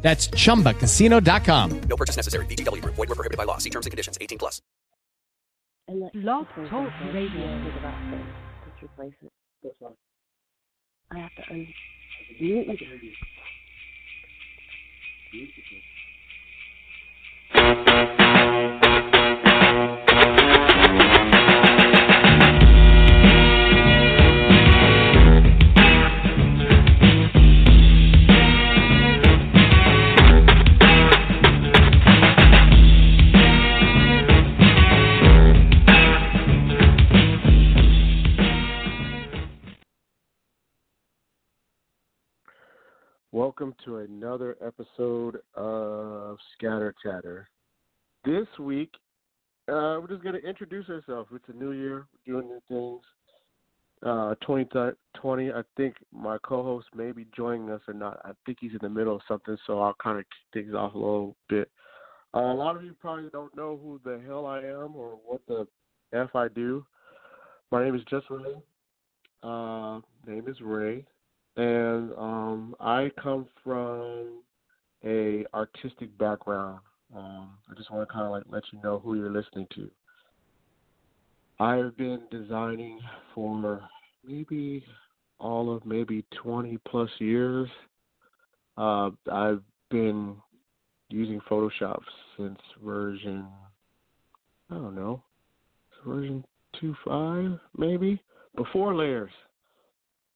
That's chumbacasino.com. No purchase necessary. VGW Group. Void were prohibited by law. See terms and conditions. 18 plus. And let Blog people Talk Radio. Think about this. Just replace it. I have to un- mute it. Welcome to another episode of Scatter Chatter. This week, uh, we're just going to introduce ourselves. It's a new year, we're doing new things. Uh, 2020, I think my co host may be joining us or not. I think he's in the middle of something, so I'll kind of kick things off a little bit. Uh, a lot of you probably don't know who the hell I am or what the F I do. My name is Jussray. Uh, name is Ray and um, I come from a artistic background. Um, I just want to kind of like let you know who you're listening to. I've been designing for maybe all of maybe 20 plus years. Uh, I've been using Photoshop since version I don't know version two five maybe before layers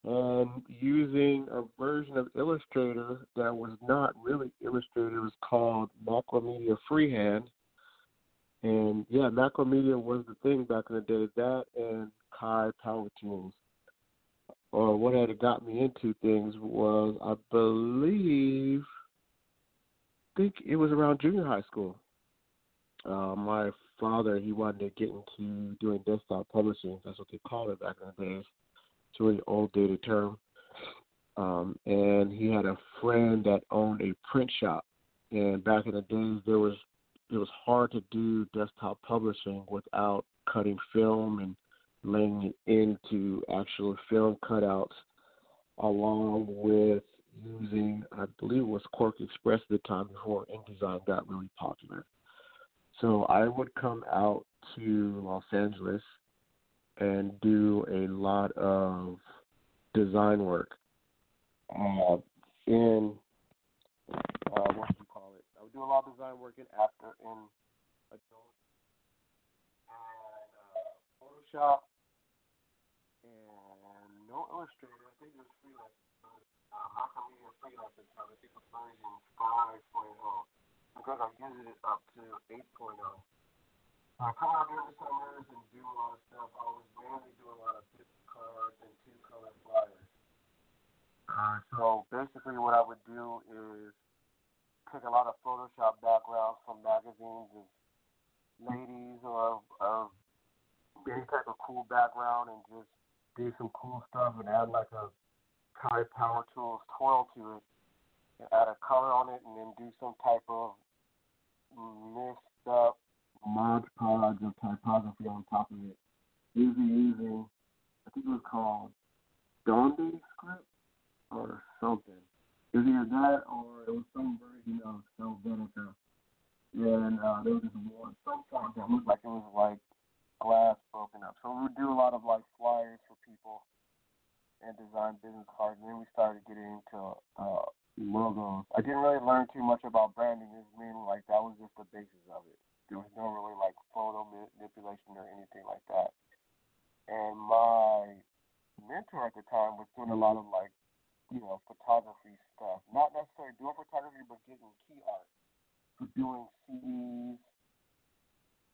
um, using a version of Illustrator that was not really Illustrator. It was called Macromedia Freehand. And yeah, Macromedia was the thing back in the day. That and Kai Power Tools. Or what had got me into things was, I believe, I think it was around junior high school. Uh, my father, he wanted to get into doing desktop publishing. That's what they called it back in the days. It's a really old dated term. Um, and he had a friend that owned a print shop. And back in the days, there was it was hard to do desktop publishing without cutting film and laying it into actual film cutouts, along with using I believe it was QuarkXPress at the time before InDesign got really popular. So I would come out to Los Angeles and do a lot of design work uh, in uh, what do you call it? I would do a lot of design work in After in Adobe and uh, Photoshop and no Illustrator. I think it was freelance. Uh, Macromedia freelance at the time. I think it version 5.0 because I used it up to 8.0. I come out during the summers and do a lot of stuff. I was mainly doing a lot of business cards and two color flyers. Uh, so basically, what I would do is take a lot of Photoshop backgrounds from magazines of ladies or of any type of cool background and just do some cool stuff and add like a Kai Power Tools twirl to it and add a color on it and then do some type of mixed up Mod Podge of typography on top of it. Usually using, I think it was called Donde script or something. It was either that or it was some version of Helvetica. And uh, there was this one, some font that looked like it was like glass broken up. So we would do a lot of like flyers for people and design business cards. And then we started getting into uh, logos. I didn't really learn too much about branding. It was like that was just the basis of it. There was no really like photo manipulation or anything like that. And my mentor at the time was doing a lot of like, you know, photography stuff. Not necessarily doing photography, but getting key art doing CDs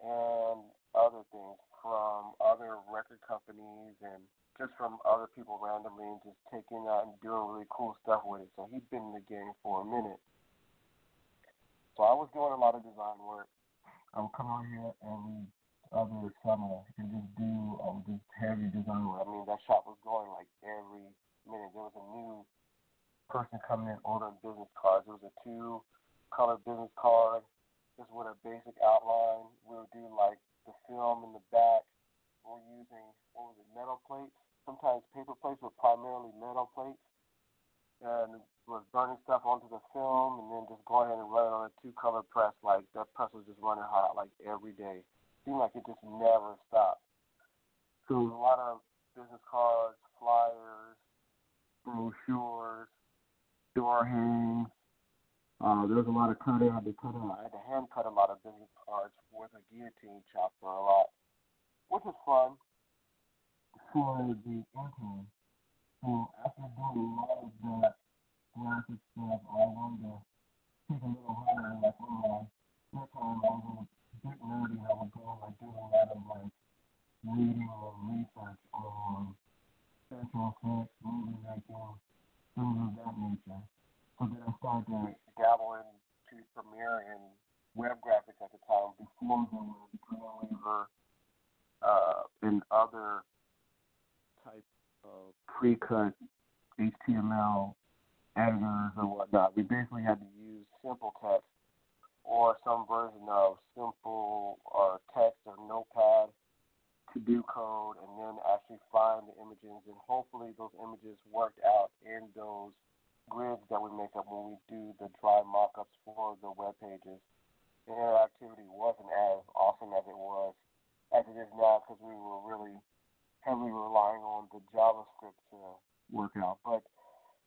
and other things from other record companies and just from other people randomly and just taking out and doing really cool stuff with it. So he'd been in the game for a minute. So I was doing a lot of design work I would come out here every other summer and just do um, just heavy design work. I mean, that shop was going like every minute. There was a new person coming in ordering business cards. It was a two color business card just with a basic outline. We would do like the film in the back. We're using what was it, metal plates? Sometimes paper plates, but primarily metal plates. And was burning stuff onto the film and then just go ahead and run it on a two color press. Like that press was just running hot like every day. Seemed like it just never stopped. So a lot of business cards, flyers, brochures, door hangs. Uh, there was a lot of cutting. I had to cut out. I had to hand cut a lot of business cards with a guillotine chopper a lot, which was fun for the intern. So after doing a lot of that graphic stuff, I wanted to take a little higher. Like on my time, I was a bit nerdy. I would go like do a lot of like reading and research on special effects, movie making, things of that nature. So then I started to dabble into Premiere and web graphics at the time before the Dreamweaver uh, and other type of pre-cut HTML editors or whatnot. We basically had to use simple text or some version of simple or text or notepad to do code and then actually find the images and hopefully those images worked out in those grids that we make up when we do the dry mock-ups for the web pages. The interactivity wasn't as awesome as it was as it is now because we were really heavily relying on the JavaScript to work out. But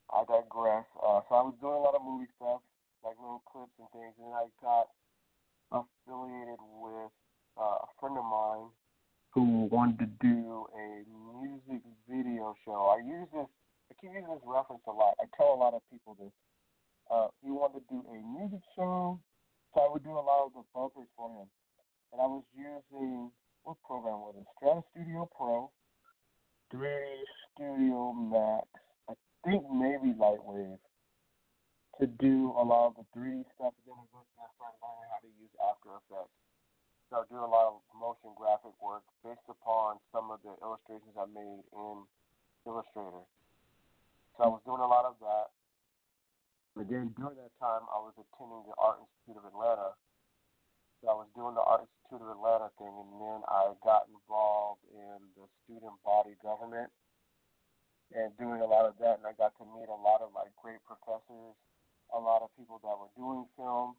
I digress. Uh, so I was doing a lot of movie stuff, like little clips and things, and I got affiliated with uh, a friend of mine who wanted to do a music video show. I use this, I keep using this reference a lot. I tell a lot of people this. Uh, he wanted to do a music show, so I would do a lot of the bumpers for him. And I was using, what program was it? Strata Studio Pro, 3D Studio Max, I think maybe Lightwave, to do a lot of the 3D stuff. And then I started learning how to use After Effects. So I do a lot of motion graphic work based upon some of the illustrations I made in Illustrator. So I was doing a lot of that. But then during that time, I was attending the Art Institute of Atlanta. So I was doing the Art Institute of Atlanta thing, and then I got involved in the student body government and doing a lot of that. And I got to meet a lot of like great professors, a lot of people that were doing film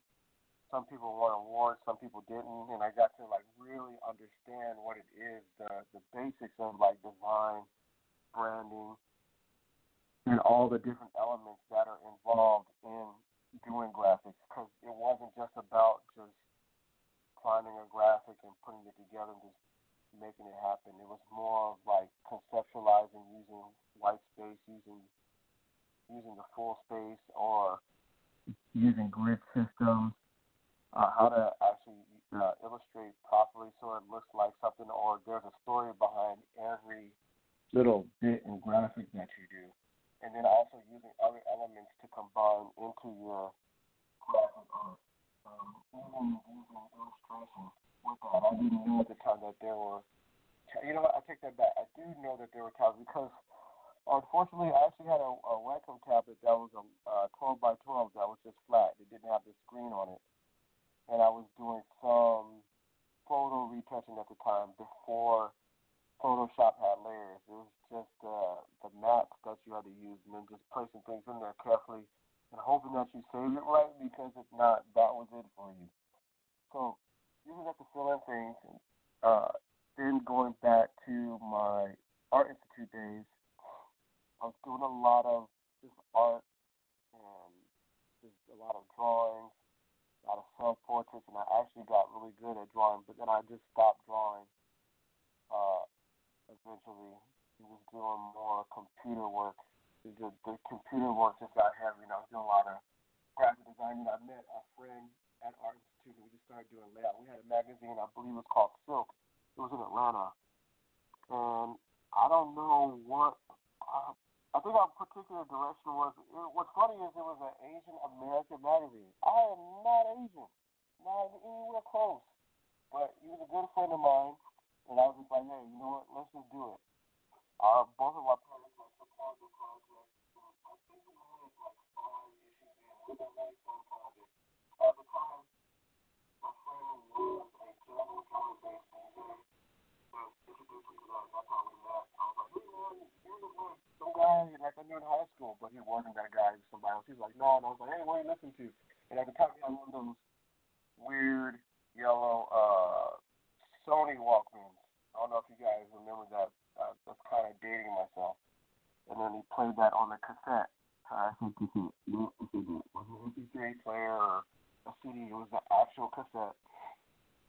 some people won awards, some people didn't, and I got to like really understand what it is, the the basics of like design, branding, and all the different elements that are involved in doing graphics. Because it wasn't just about just finding a graphic and putting it together and just making it happen. It was more of like conceptualizing using white space, using using the full space, or using grid systems uh, how to actually uh, illustrate properly so it looks like something, or there's a story behind every little bit and graphic that you do. And then also using other elements to combine into your graphic art. Um, even using illustration with that. I didn't know at the time that there were, you know what, I take that back. I do know that there were times because unfortunately I actually had a, a Wacom tablet that was a uh, 12 by 12 that was just flat. It didn't have the screen on it and I was doing some photo retouching at the time before Photoshop had layers. It was just uh, the maps that you had to use and then just placing things in there carefully and hoping that you save it right because if not, that was it for you. So using that to fill in things. Uh, then going back to my art institute days, I was doing a lot of just art and just a lot of drawings a lot of self portraits, and I actually got really good at drawing. But then I just stopped drawing. Uh, eventually, just doing more computer work. The, the computer work just got heavy, and I was doing a lot of graphic design. And I met a friend at Art Institute, and we just started doing layout. We had a magazine, I believe it was called Silk. It was in Atlanta, and I don't know what. Uh, I think our particular direction was. What's funny is it was an Asian American magazine. I am not Asian, not anywhere close. But he was a good friend of mine, and I was just like, hey, you know what? Let's just do it. Our both of our parents were the project. I think we had like five issues in with that very fun project. At the time, my friend was a Japanese color-based DJ. And introduced me to that. That's how we Some guy like I knew in high school, but he wasn't that guy. He was somebody else. He was like, no, and I was like, hey, what are you listening to? And at the time, he had one of those weird yellow uh Sony Walkmans. I don't know if you guys remember that. Uh, that's kind of dating myself. And then he played that on the cassette. I think is it wasn't an MP3 player or a CD. It was an actual cassette.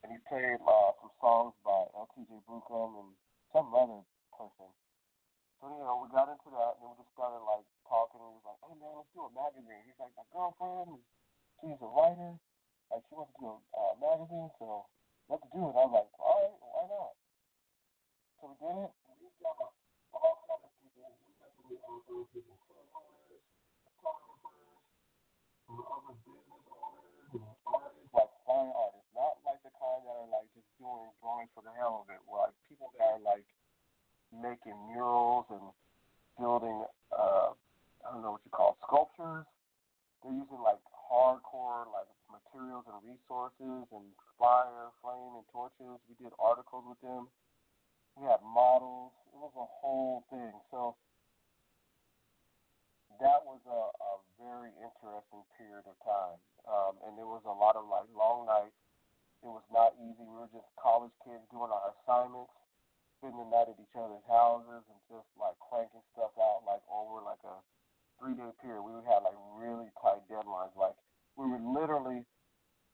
And he played uh, some songs by LTJ Bukem and some other person. So you know, we got into that, and we just started like talking. And he was like, "Hey man, let's do a magazine." He's like, "My girlfriend, she's a writer. Like she wants to do a uh, magazine, so let's do it." I was like, "All right, why not?" So we did it. We got all people. We definitely all kinds of people. Other business owners, artists, like fine artists, not like the kind that are like just doing drawings for the hell of it. Like people that are like making murals and building uh I don't know what you call it, sculptures. They're using like hardcore like materials and resources and fire, flame and torches. We did articles with them. We had models. It was a whole thing. So that was a, a very interesting period of time. Um, and there was a lot of like long nights. It was not easy. We were just college kids doing our assignments spending the night at each other's houses and just like cranking stuff out like over like a three day period. We had like really tight deadlines. Like we would literally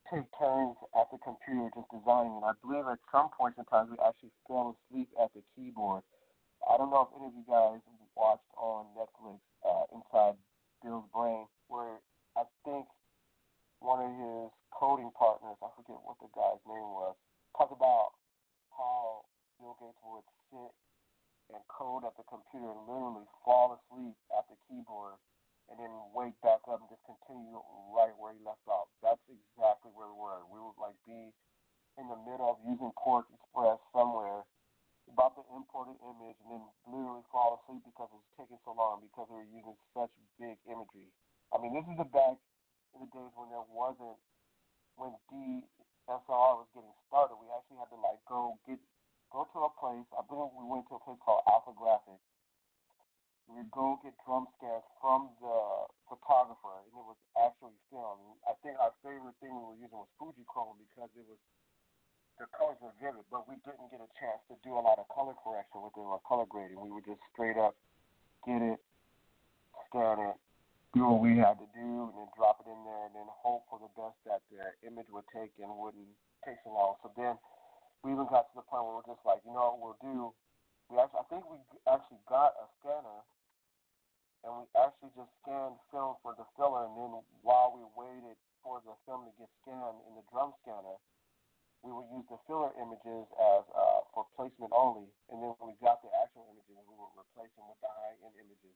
take turns at the computer just designing. And I believe at some points in time we actually fell asleep at the keyboard. I don't know if any of you guys watched on Netflix uh, Inside Bill's Brain, where I think one of his coding partners, I forget what the guy's name was, talked about how Bill Gates would sit and code at the computer and literally fall asleep at the keyboard and then wake back up and just continue right where he left off. That's exactly where we were. We would like be in the middle of using QuarkXPress somewhere, about to import an image and then literally fall asleep because it was taking so long because we were using such big imagery. I mean, this is the back in the days when there wasn't when DSLR was getting started. We actually had to like go get go to a place. I believe we went to a place called AlphaGraphics. We go get drum scans from the photographer, and it was actually filmed. I think our favorite thing we were using was Fujichrome because it was the colors were vivid, but we didn't get a chance to do a lot of color correction with it or color grading. We would just straight up get it, scan it, do what we had to do, and then drop it in there, and then hope for the best that the image would take and wouldn't take so long. So then we even got to the point where we're just like, you know what we'll do? We actually, I think we actually got a scanner, and we actually just scanned film for the filler, and then while we waited for the film to get scanned in the drum scanner, we would use the filler images as uh, for placement only, and then when we got the actual images, we would replace them with the high-end images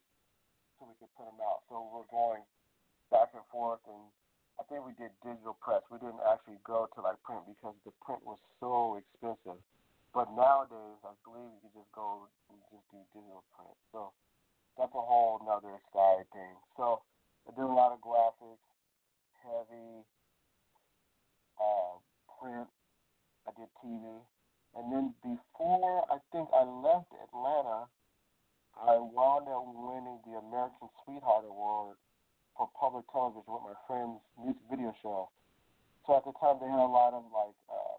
so we could put them out. So we're going back and forth, and I think we did digital press. We didn't actually go to like print because the print was so expensive. But nowadays, I believe you can just go and just do digital print. So that's a whole nother side thing. So I did a lot of graphics, heavy, uh, print. I did TV, and then before I think I left Atlanta, I wound up winning the American Sweetheart Award for public television with my friend's music video show. So at the time they had a lot of like uh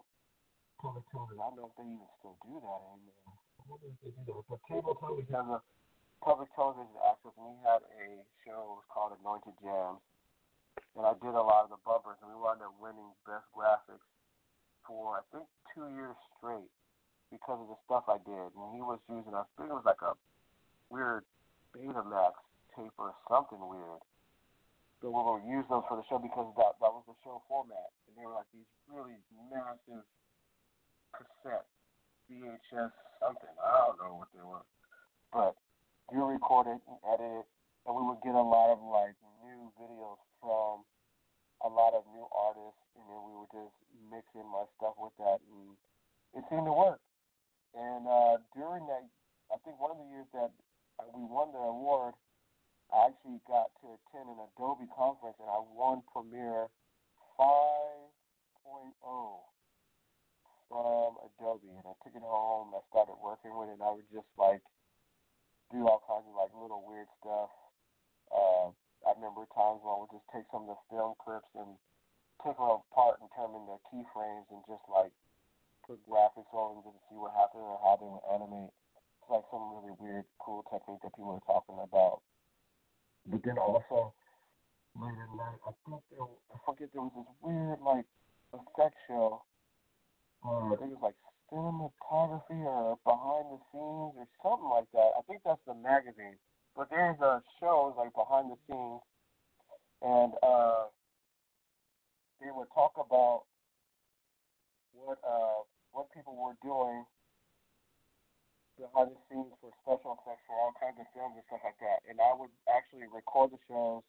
public television. I don't know if they even still do that anymore. I wonder if they do that. But cable television has a public television access and we had a show called Anointed Jams. And I did a lot of the bumpers and we wound up winning best graphics for I think two years straight because of the stuff I did. And he was using I think it was like a weird Betamax tape or something weird. So we would use those for the show because that that was the show format. And they were like these really massive cassette VHS something. I don't know what they were. But you record it and edit it and we would get a lot of like new videos from a lot of new artists and then we would just mix in my stuff with that and it seemed to work. And uh, during that, I think one of the years that we won the award, I actually got to attend an Adobe conference, and I won Premiere 5.0 from Adobe, and I took it home. I started working with it, and I would just like do all kinds of like little weird stuff. Uh, I remember times when I would just take some of the film clips and take them apart and turn them into keyframes and just like put graphics on them to see what happened or how they would animate. It's like some really weird, cool technique that people were talking about. But then also later life, I think there, I forget there was this weird like effect show. Uh, I think it was like cinematography or behind the scenes or something like that. I think that's the magazine. But there's a show like behind the scenes, and uh, they would talk about what uh, what people were doing behind the scenes for special effects for all kinds of films and stuff like that. And I would actually record the shows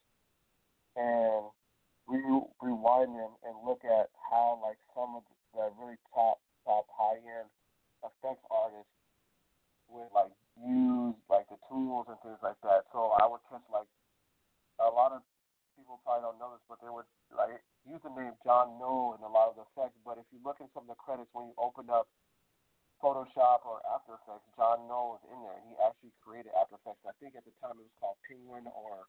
and re- rewind them and look at how like some of the really top top high end effects artists would like use like the tools and things like that. So I would catch like a lot of people probably don't know this, but they would like use the name John Knoll in a lot of the effects. But if you look in some of the credits when you open up Photoshop or After Effects, John Knoll is in there, and he actually created After Effects. I think at the time it was called Penguin or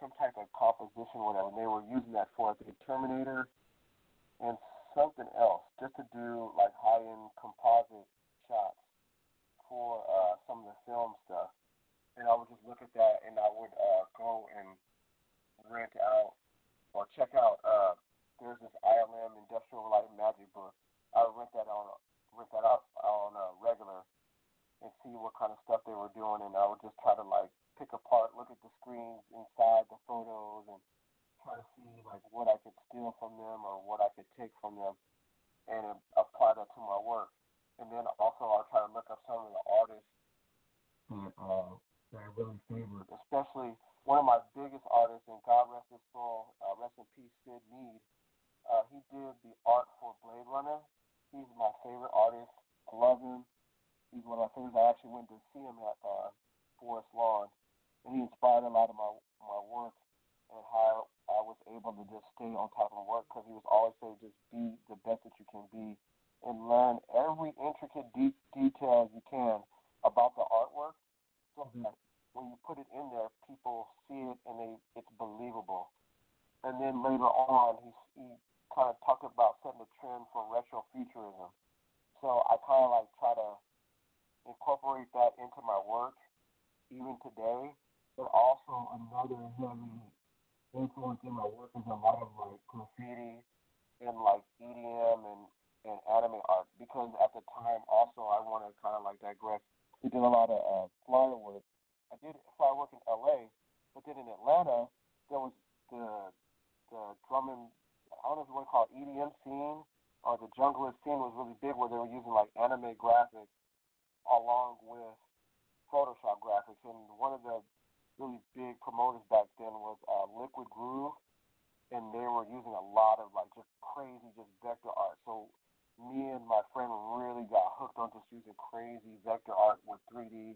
some type of composition, whatever. And they were using that for the Terminator and something else, just to do like high-end composite shots for uh, some of the film stuff. And I would just look at that, and I would uh, go and rent out or check out. Uh, there's this ILM Industrial Light and Magic book. I would rent that on rent that out on a regular and see what kind of stuff they were doing, and I would just try to like pick apart, look at the screens inside the photos, and try to see like what I could steal from them or what I could take from them, and apply that to my work. And then also I'll try to look up some of the artists that uh, that I really favor, especially one of my biggest artists, and God rest his soul, uh, rest in peace, Syd Mead. Uh, he did the art for Blade Runner. He's my favorite artist. I love him. He's one of my favorites. I actually went to see him at uh, Forest Lawn, and he inspired a lot of my my work and how I was able to just stay on top of work because he was always saying just be the best that you can be and learn every intricate de- detail you can about the artwork so that when you put it in there, people see it and they it's believable. And then later on, he he kind of talked about setting a trend for retrofuturism. So I kind of like try to incorporate that into my work even today. But also another heavy influence in my work is a lot of like graffiti and like EDM and and anime art because at the time also I want to kind of like digress. We did a lot of uh, flyer work. I did flyer work in LA, but then in Atlanta there was the the drum and I don't know if you want to call it EDM scene or the junglist scene was really big where they were using like anime graphics along with Photoshop graphics. And one of the really big promoters back then was uh, Liquid Groove, and they were using a lot of like just crazy just vector art. So me and my friend really got hooked on just using crazy vector art with 3D.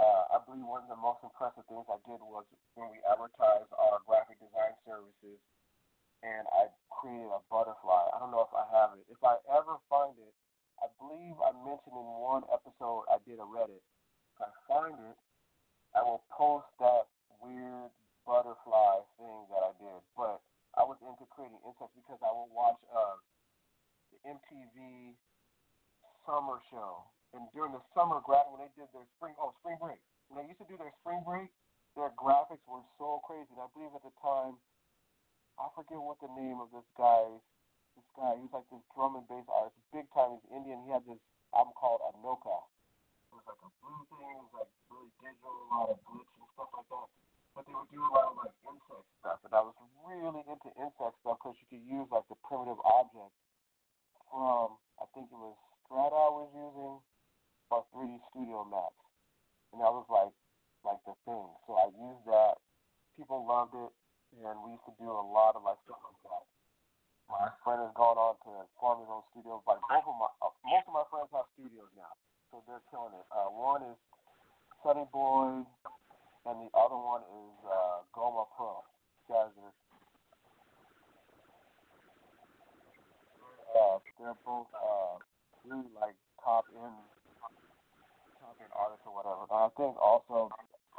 Uh, I believe one of the most impressive things I did was when we advertised our graphic design services and I created a butterfly. I don't know if I have it. If I ever find it, I believe I mentioned in one episode I did a Reddit. If I find it, I will post that weird butterfly thing that I did. But I was into creating insects because I would watch uh, the MTV summer show. And during the summer graphic, when they did their spring, oh, spring break, when they used to do their spring break, their graphics were so crazy. And I believe at the time, I forget what the name of this guy. This guy, he was like this drum and bass artist, big time. He's Indian. He had this album called Anokha. It was like a blue thing. It was like really digital, a lot of glitch and stuff like that. But they would do a lot of like insect stuff, and I was really into insect stuff because you could use like the primitive object from I think it was Strata I was using or 3D Studio Max, and that was like like the thing. So I used that. People loved it and we used to do a lot of like stuff like that. My friend has gone on to form his own studio. Like both of my, uh, most of my House Studios now, so they're killing it. Uh, one is Sunny Boy, and the other one is uh, Goma Pro. You guys are uh, they're both uh, really like top end, top end artists or whatever. And I think also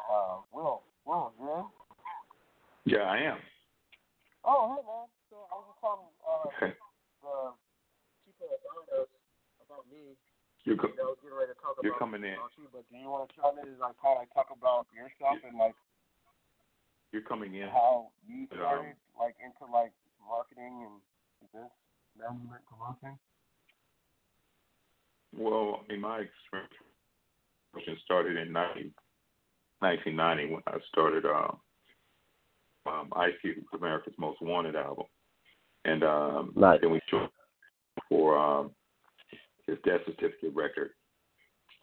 uh, Will, Will, you in? Yeah, I am. Oh, hey man. So I was just telling uh, Okay. the people around us about me. You're co- You know, getting ready to talk You're about, coming in. about you, but do you want to chime in and like kind of like talk about yourself and like you're coming in. how you Um, started like into like marketing and this promotion? Well, in my experience, it started in 90, 1990 when I started um, um, Ice Cube's America's Most Wanted album, and um, then we joined for um, his death certificate record.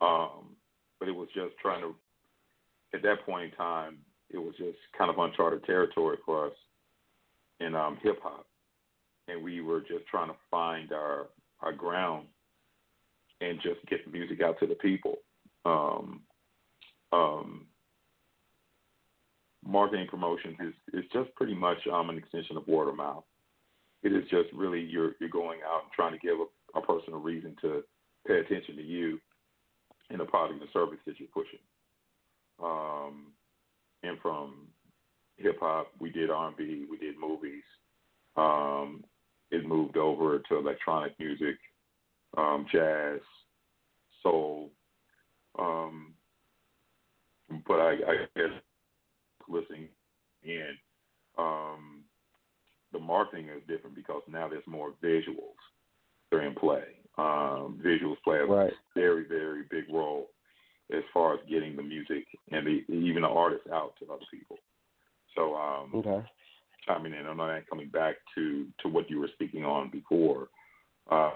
Um, but it was just trying to, at that point in time, it was just kind of uncharted territory for us in um, hip hop, and we were just trying to find our our ground and just get the music out to the people. Um, um, marketing promotions is, is just pretty much um, an extension of word of mouth. It is just really you're you're going out and trying to give a, a person a reason to pay attention to you and the product and service that you're pushing. Um, and from hip hop, we did R&B, we did movies. Um, it moved over to electronic music, um, jazz, soul. Um, but I, I guess listening in, um, the marketing is different because now there's more visuals that are in play. Um, visuals play a Right. very, very big role as far as getting the music and the, even the artists out to other people. So um, Okay. Chiming in on that, coming back to to what you were speaking on before. Uh,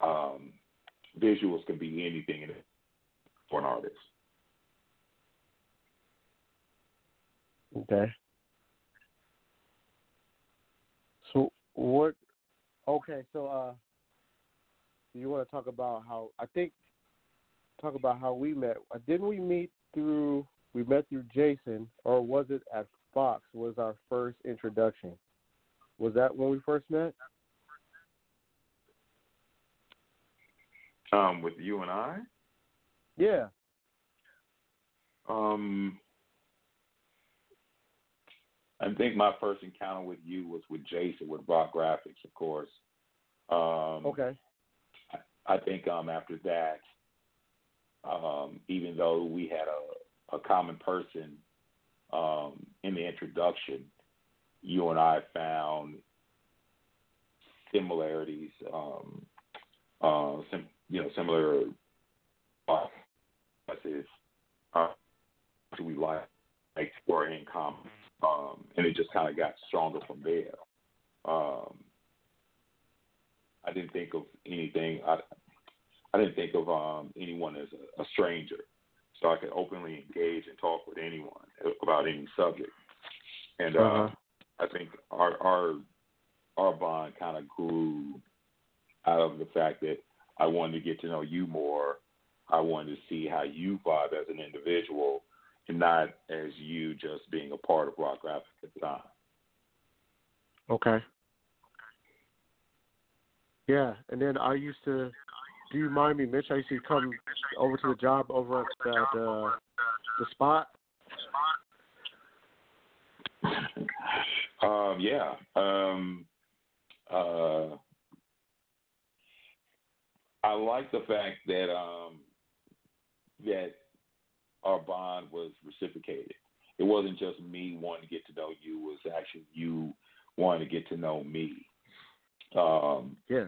um, visuals can be anything for an artist. Okay. So what? Okay, so uh, you want to talk about how I think talk about how we met? Didn't we meet through? We met through Jason, or was it at Fox? Was our first introduction? Was that when we first met? Um, with you and I, Yeah. um, I think my first encounter with you was with Jason with Rock Graphics, of course. Um, Okay. I think um, after that, um, even though we had a, a common person um, in the introduction, you and I found similarities, um, uh, sim- you know, similar uh, uh, we like like were in common, um, and it just kind of got stronger from there. Um, I didn't think of anything. I, I didn't think of um, anyone as a, a stranger, so I could openly engage and talk with anyone about any subject. And uh, Uh-huh. I think our our our bond kind of grew out of the fact that I wanted to get to know you more. I wanted to see how you vibe as an individual, and not as you just being a part of Rock Graphics at the time. Okay. Yeah, and then I used to. Do you mind me, Mitch? I used to come over to the job over at that uh, the spot. Um, yeah. Um, uh, I like the fact that um, that our bond was reciprocated. It wasn't just me wanting to get to know you; it was actually you wanting to get to know me. Um, Yeah.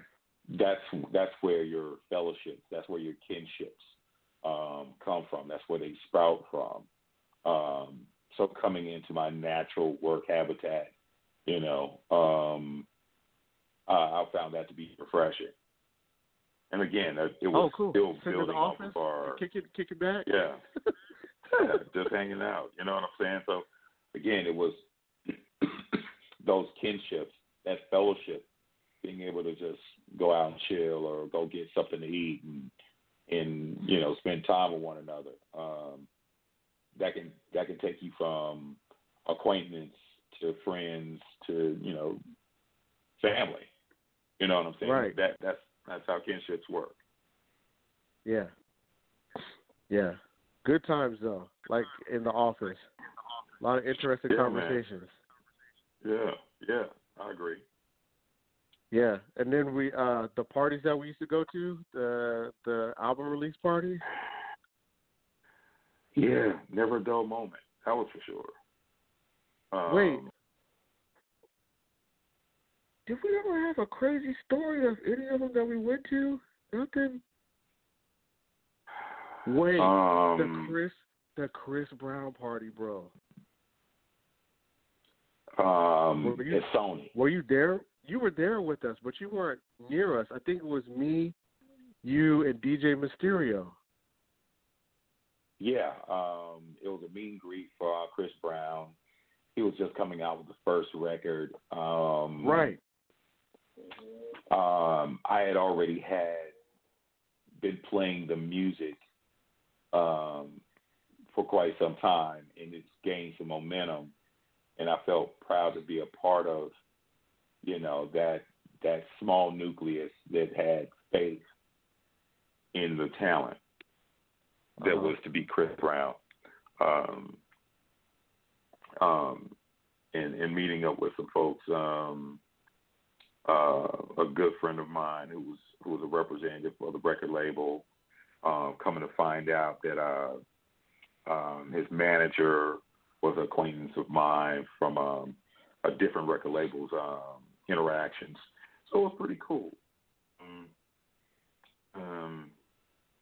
That's that's where your fellowships, that's where your kinships um, come from. That's where they sprout from. Um, so coming into my natural work habitat, you know, um, I, I found that to be refreshing. And again, it it was oh, cool. still the building off of our kick it, kick it back. yeah. yeah, just hanging out. You know what I'm saying? So again, it was those kinships, that fellowship being able to just go out and chill or go get something to eat and and you know spend time with one another. Um, that can that can take you from acquaintance to friends to you know family. You know what I'm saying? Right. That that's that's how kinships work. Yeah. Yeah. Good times though, like in the office. A lot of interesting Yeah, man. conversations. Yeah, yeah, I agree. Yeah, and then we uh the parties that we used to go to, the the album release party. Yeah, never a dull moment. That was for sure. Um, Wait. Did we ever have a crazy story of any of them that we went to? Nothing. Wait, the Um, Chris the Chris Brown party, bro. um, Were you- it's Sony. Were you there? You were there with us, but you weren't near us. I think it was me, you, and DJ Mysterio. Yeah, um, it was a meet and greet for uh, Chris Brown. He was just coming out with the first record. Um, Right. Um, I had already had been playing the music um, for quite some time, and it's gained some momentum. And I felt proud to be a part of, you know, that that small nucleus that had faith in the talent that Uh-huh. was to be Chris Brown. Um, um, and, and meeting up with some folks. Um, uh, a good friend of mine who was who was a representative for the record label, um, coming to find out that uh, um, his manager was an acquaintance of mine from um, a different record label's um, interactions. So it was pretty cool. Um, um,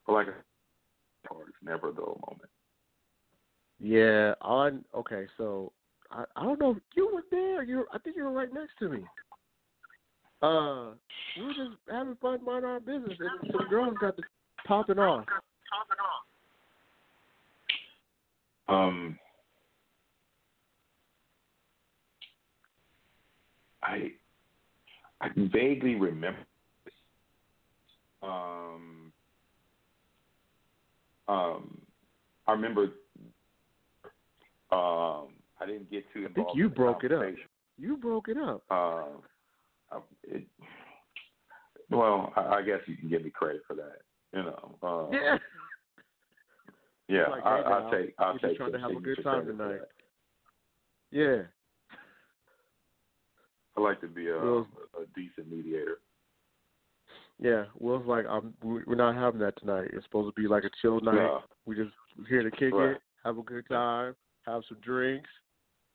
but like a party's never a dull moment. Yeah. On. Okay. So I I don't know. You were there. You. I think you were right next to me. Uh, we were just having fun, minding our business, and some girls got to popping off. Um, I I vaguely remember. this. Um, um, I remember. Um, I didn't get too I think you broke it up. You broke it up. Uh, it, well, I, I guess you can give me credit for that. You know. Uh, Yeah. Yeah, Like, I, hey, I'll take. I'll take. trying to have a good time tonight. Yeah. I like to be uh, a, Well- a decent mediator. Yeah. Will's like, I'm. we- We're not having that tonight. It's supposed to be like a chill night. No. We just here to kick Right. it, have a good time, have some drinks.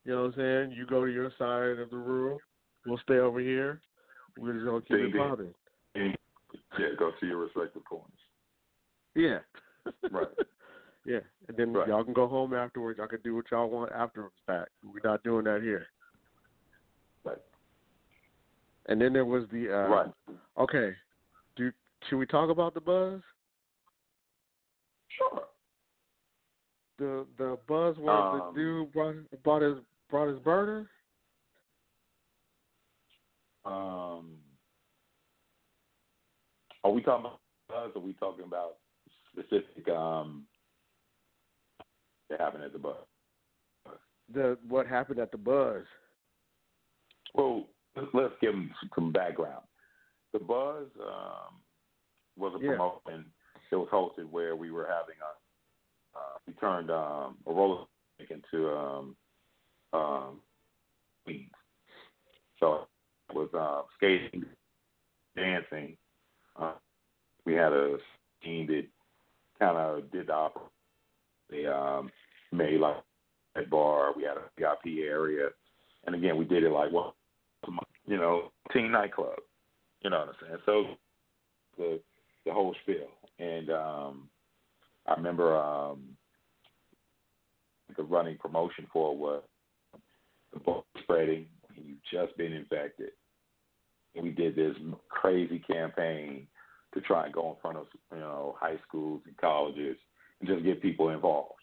You know what I'm saying? You go to your side of the room. We'll stay over here. We're just gonna keep Ding, it popping. Yeah, go to your respective corners. Yeah. Right. yeah. And then Right. y'all can go home afterwards. Y'all can do what y'all want after it's back. We're not doing that here. Right. And then there was the uh right. okay. Do should we talk about the buzz? Sure. The the buzz where Um, the dude brought brought his brought his burner? Um, are we talking about buzz? Or are we talking about specific um that happened at the buzz? The what happened at the buzz? Well, let's give them some background. The buzz um, was a Yeah. promotion. It was hosted where we were having a uh, we turned um, a roller into um, um, queens. So it was uh, skating, dancing. Uh, we had a team that kind of did the opera. They um, made like a bar. We had a VIP area, and again, we did it like well, you know, teen nightclub. You know what I'm saying? So the the whole spiel, and um, I remember um, the running promotion for was the ball spreading, and you've just been infected. And we did this crazy campaign to try and go in front of you know high schools and colleges and just get people involved.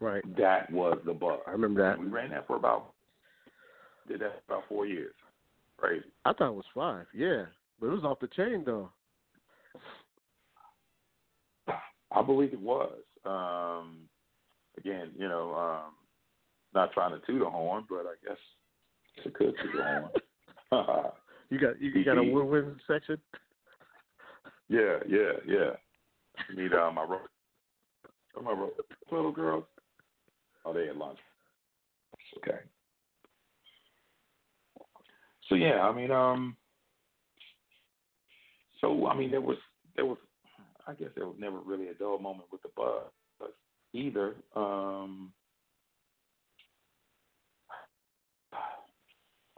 Right. That was the buzz. I remember that. We ran that for about did that for about four years. Crazy. I thought it was five. Yeah, but it was off the chain though. I believe it was. Um, again, you know, um, not trying to toot a horn, but I guess it could toot a horn. You got you, you got a win-win section. yeah, yeah, yeah. Meet uh, my ro- my ro- little girls. Oh, they at lunch. Okay. So yeah, I mean, um, so I mean, there was there was, I guess there was never really a dull moment with the buzz either. Um,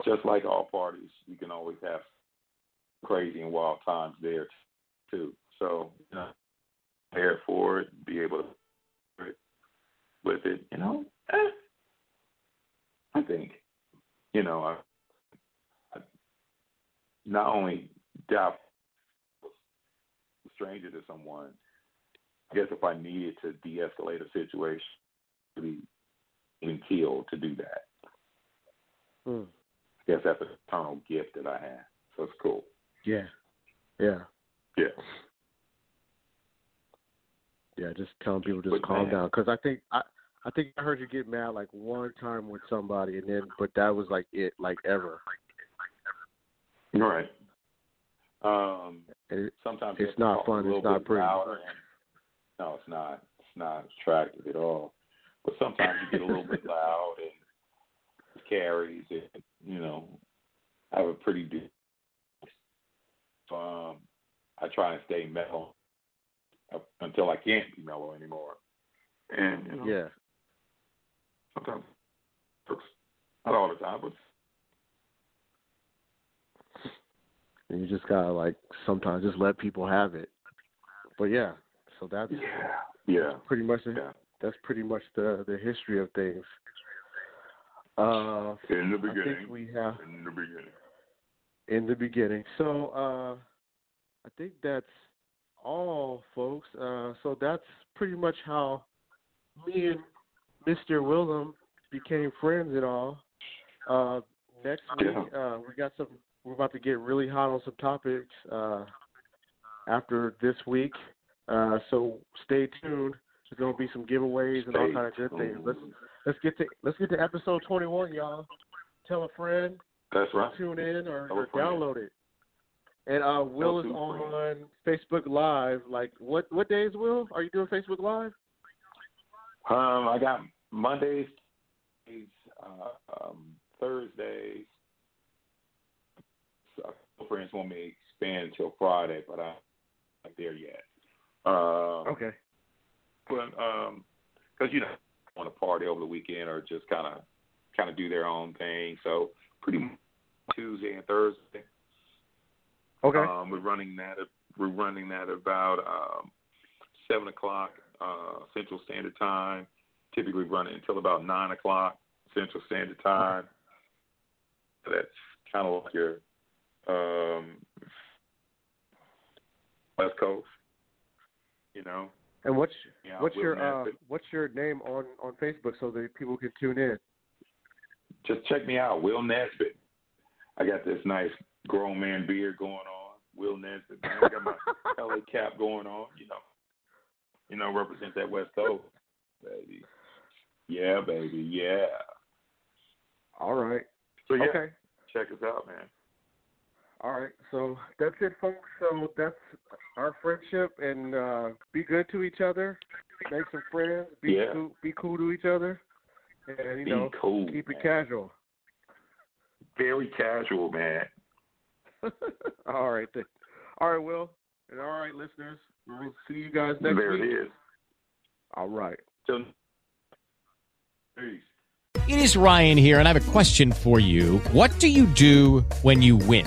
just like all parties, you can always have crazy and wild times there too. So, you know, prepare for it, be able to with it, you know. Eh, I think, you know, I not only doubt a stranger to someone, I guess if I needed to de-escalate a situation, be even killed to do that. Hmm. I guess that's an eternal gift that I have. So it's cool. Yeah, yeah, Yeah. yeah. Just telling people just But calm man- down because I think I I think I heard you get mad like one time with somebody and then but that was like it like ever. Right. Um, it, sometimes It's you have to not fun, it's not pretty. and- no, it's not. It's not attractive at all. But sometimes you get a little bit loud and it carries and you know I have a pretty deep. Um, I try and stay mellow up until I can't be mellow anymore. And you know, yeah, sometimes. Not all the time, but and you just gotta like sometimes just let people have it. But yeah, so that's yeah, yeah, pretty much the, yeah. that's pretty much the the history of things. Uh, In the I beginning, think we have in the beginning. in the beginning. So uh, I think that's all, folks. Uh, so that's pretty much how me and Mr. Willem became friends and all. Uh, next week, uh, we got some. We're about to get really hot on some topics uh, after this week. Uh, so stay tuned. There's gonna be some giveaways and all kind of good things. Let's let's get to let's get to episode 21, y'all. Tell a friend That's right. tune in or, or download it. And uh, Will is on Facebook Live. Like, what what days, Will? Are you doing Facebook Live? Um, I got Mondays, uh, um, Thursdays. Friends want me to expand until Friday, but I'm not there yet. Um, Okay. But um, because you know, want to party over the weekend or just kind of kind of do their own thing. So pretty much Tuesday and Thursday. Okay. Um, we're running that. We're running that about um, seven o'clock uh, Central Standard Time. Typically running until about nine o'clock Central Standard Time. So that's kind of like your um, West Coast. You know. and what's Yeah, what's your uh, what's your name on on Facebook so that people can tune in? Just check me out, Will Nesbitt. I got this nice grown man beard going on. Will Nesbitt. Man. I got my LA cap going on. You know, you know, represent that West Coast, baby. Yeah, baby. Yeah. All right. So yeah, Okay. check us out, man. All right. So that's it, folks. So that's our friendship, and uh, be good to each other. Make some friends. Be Yeah. cool, be cool to each other, and you Be know, cool. keep it casual. Very casual, man. all right then. All right, Will. And all right, listeners. We'll see you guys next there week. it is. All right. Till peace. It is Ryan here, and I have a question for you. What do you do when you win?